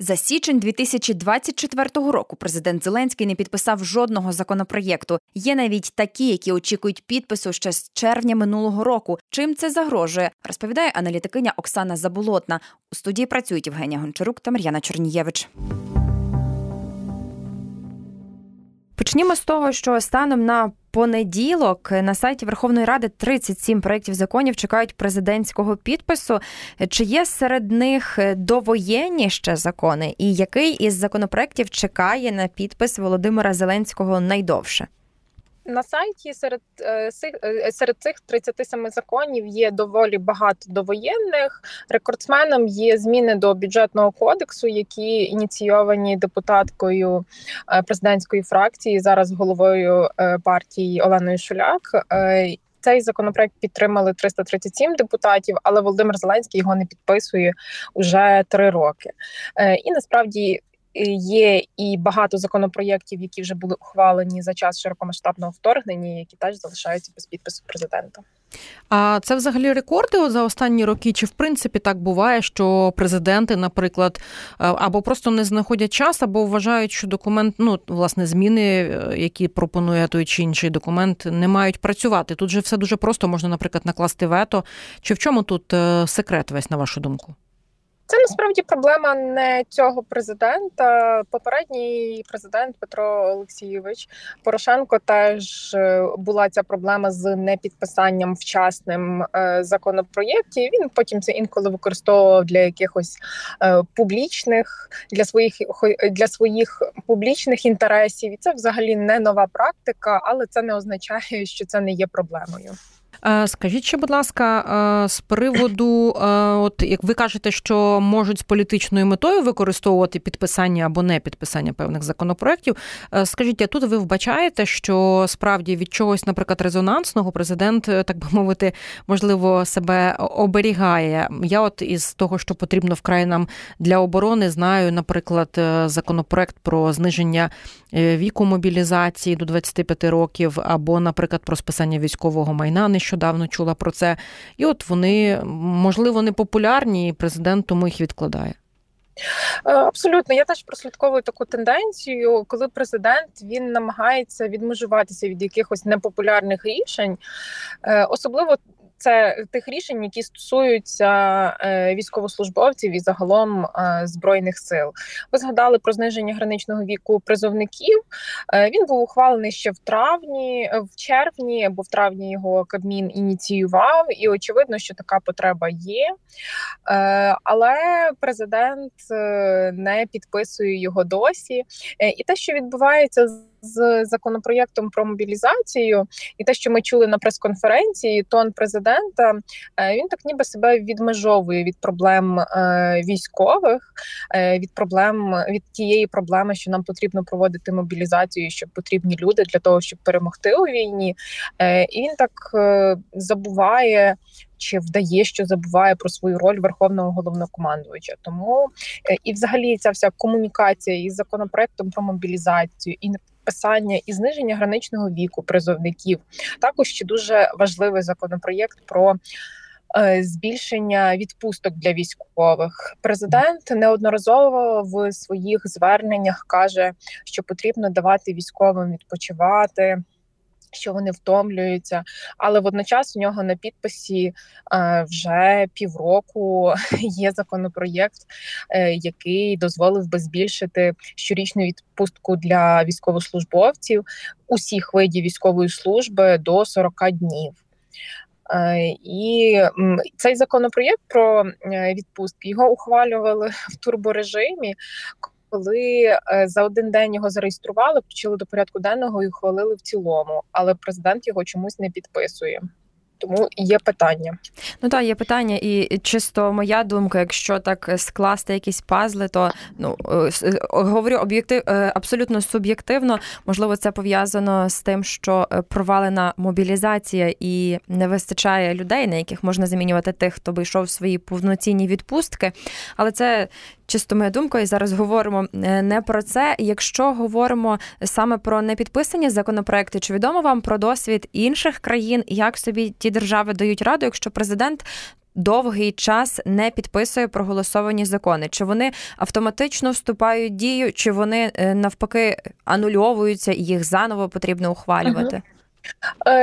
За січень 2024 року президент Зеленський не підписав жодного законопроєкту. Є навіть такі, які очікують підпису ще з червня минулого року. Чим це загрожує, розповідає аналітикиня Оксана Заболотна. У студії працюють Євгенія Гончарук та Мар'яна Чернієвич. Почнімо з того, що станом на понеділок на сайті Верховної Ради 37 проєктів законів чекають президентського підпису. Чи є серед них довоєнні ще закони? І який із законопроєктів чекає на підпис Володимира Зеленського найдовше? На сайті серед е, е, серед цих 37 законів є доволі багато довоєнних. Рекордсменом є зміни до бюджетного кодексу, які ініційовані депутаткою е, президентської фракції, зараз головою партії Оленою Шуляк. Цей законопроект підтримали 337 депутатів, але Володимир Зеленський його не підписує уже три роки. І насправді є і багато законопроєктів, які вже були ухвалені за час широкомасштабного вторгнення, які теж залишаються без підпису президента. А це взагалі рекорди за останні роки? Чи в принципі так буває, що президенти, наприклад, або просто не знаходять час, або вважають, що документ, ну власне, зміни, е, які пропонує той чи інший документ, не мають працювати? Тут же все дуже просто можна, наприклад, накласти вето. Чи в чому тут е, секрет весь на вашу думку? Це насправді проблема не цього президента. Попередній президент Петро Олексійович Порошенко теж е, була ця проблема з непідписанням вчасним е, законопроєктів. Він потім це інколи використовував для якихось е, публічних для своїх для своїх публічних інтересів. І це взагалі не нова практика, але це не означає, що це не є проблемою. Е, скажіть ще, будь ласка, е, з приводу, е, от як ви кажете, що можуть з політичною метою використовувати підписання або не підписання певних законопроєктів, скажіть, а тут ви вбачаєте, що справді від чогось, наприклад, резонансного президент, так би мовити, можливо, себе оберігає? Я, от із того, що потрібно вкрай нам для оборони, знаю, наприклад, законопроект про зниження віку мобілізації до 25 років, або, наприклад, про списання військового майна нещодавно чула про це. І от вони, можливо, не популярні, і президент тому їх відкладає. Е, абсолютно, я теж прослідковую таку тенденцію, коли президент він намагається відмежуватися від якихось непопулярних рішень, е, особливо це тих рішень, які стосуються е, військовослужбовців і загалом е, збройних сил. Ви згадали про зниження граничного віку призовників. Е, він був ухвалений ще в травні, в червні або в травні його Кабмін ініціював, і очевидно, що така потреба є. Але президент не підписує його досі. І те, що відбувається з законопроєктом про мобілізацію, і те, що ми чули на прес-конференції, тон президента е, він так ніби себе відмежовує від проблем е, військових, е, від проблем від тієї проблеми, що нам потрібно проводити мобілізацію, що потрібні люди для того, щоб перемогти у війні. І він так забуває. Чи вдає, що забуває про свою роль верховного головнокомандувача? Тому і, взагалі, ця вся комунікація із законопроектом про мобілізацію і підписання і зниження граничного віку призовників. Також ще дуже важливий законопроєкт про. Е, збільшення відпусток для військових президент неодноразово в своїх зверненнях каже, що потрібно давати військовим відпочивати що вони втомлюються, але водночас у нього на підписі е, вже півроку є законопроєкт, е, який дозволив би збільшити щорічну відпустку для військовослужбовців усіх видів військової служби до 40 днів. Е, і цей законопроєкт про відпустки його ухвалювали в турборежимі, коли е, за один день його зареєстрували, включили до порядку денного і ухвалили в цілому, але президент його чомусь не підписує. Тому є питання. Ну так, є питання, і чисто моя думка, якщо так скласти якісь пазли, то ну е, е, говорю об'єктив абсолютно суб'єктивно. Можливо, це пов'язано з тим, що провалена мобілізація і не вистачає людей, на яких можна замінювати тих, хто би йшов свої повноцінні відпустки. Але це чисто моя думка, і зараз говоримо е, не про це. Якщо говоримо саме про непідписані законопроекти, чи відомо вам про досвід інших країн, як собі ті держави дають раду, якщо президент довгий час не підписує проголосовані закони? Чи вони автоматично вступають в дію, чи вони навпаки анульовуються і їх заново потрібно ухвалювати? Е,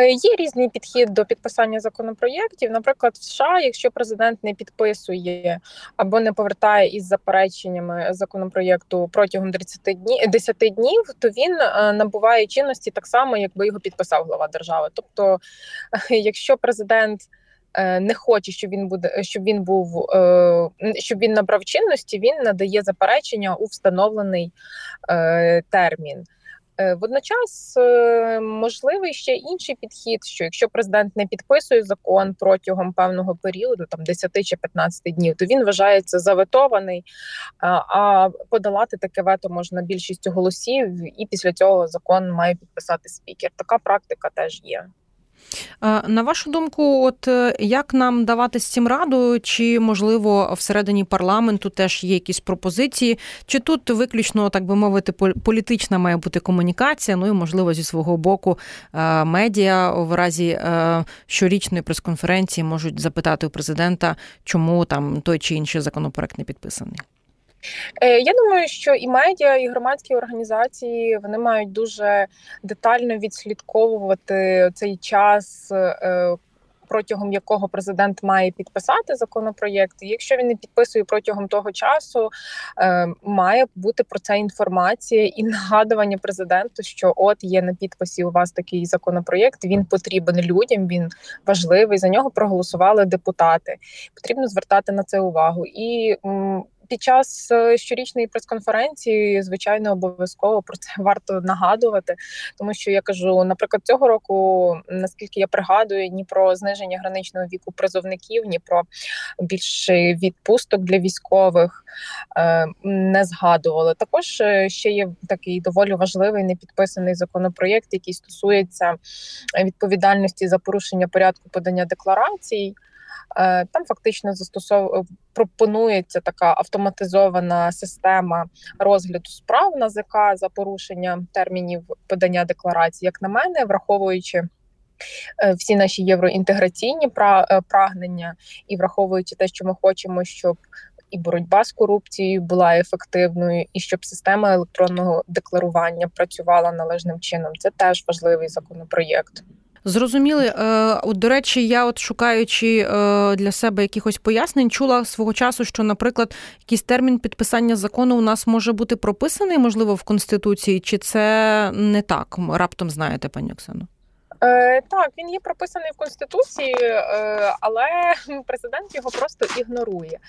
є різний підхід до підписання законопроєктів. Наприклад, в США, якщо президент не підписує або не повертає із запереченнями законопроєкту протягом 30 днів 10 днів, то він е, набуває чинності так само, якби його підписав глава держави. Тобто, якщо президент е, не хоче, щоб він буде, щоб він був, щоб він набрав чинності, він надає заперечення у встановлений термін. Е, водночас е, можливий ще інший підхід, що якщо президент не підписує закон протягом певного періоду, там 10 чи 15 днів, то він вважається заветований, а подолати таке вето можна більшістю голосів, і після цього закон має підписати спікер. Така практика теж є. На вашу думку, от е, як нам давати з цим раду, чи можливо всередині парламенту теж є якісь пропозиції, чи тут виключно, так би мовити, політична має бути комунікація? Ну і можливо зі свого боку е, медіа в разі е, щорічної прес-конференції можуть запитати у президента, чому там той чи інший законопроект не підписаний. Е, я думаю, що і медіа, і громадські організації вони мають дуже детально відслідковувати цей час. Е, протягом якого президент має підписати законопроєкт, якщо він не підписує протягом того часу, е, має бути про це інформація і нагадування президенту, що от є на підписі у вас такий законопроєкт. Він потрібен людям, він важливий. За нього проголосували депутати. Потрібно звертати на це увагу і під час е, щорічної прес-конференції, звичайно, обов'язково про це варто нагадувати, тому що я кажу, наприклад, цього року, наскільки я пригадую, ні про зниження граничного віку призовників, ні про більше відпусток для військових е, не згадували. Також е, ще є такий доволі важливий непідписаний законопроєкт, який стосується відповідальності за порушення порядку подання декларацій. Е, там фактично застосов... пропонується така автоматизована система розгляду справ на ЗК за порушення термінів подання декларації, як на мене, враховуючи. Е, всі наші євроінтеграційні е, прагнення, і враховуючи те, що ми хочемо, щоб і боротьба з корупцією була ефективною, і щоб система електронного декларування працювала належним чином, це теж важливий законопроєкт. Зрозуміли, е, от до речі, я от шукаючи е, для себе якихось пояснень, чула свого часу, що, наприклад, якийсь термін підписання закону у нас може бути прописаний, можливо, в конституції, чи це не так? Раптом знаєте, пані Оксано? Е, Так, він є прописаний в конституції, е, але президент його просто ігнорує.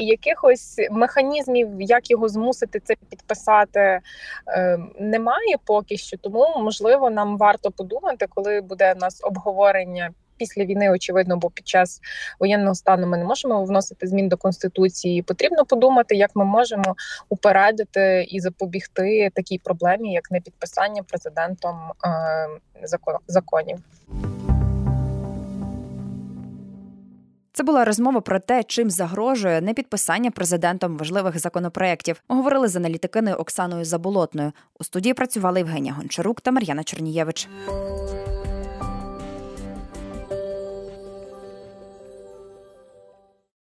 І якихось механізмів, як його змусити це підписати, е, немає поки що. Тому можливо нам варто подумати, коли буде у нас обговорення після війни, очевидно, бо під час воєнного стану ми не можемо вносити змін до конституції. Потрібно подумати, як ми можемо упередити і запобігти такій проблемі, як непідписання президентом е, законів. Це була розмова про те, чим загрожує непідписання президентом важливих законопроєктів. Говорили з аналітикиною Оксаною Заболотною. У студії працювали Євгенія Гончарук та Мар'яна Чернієвич.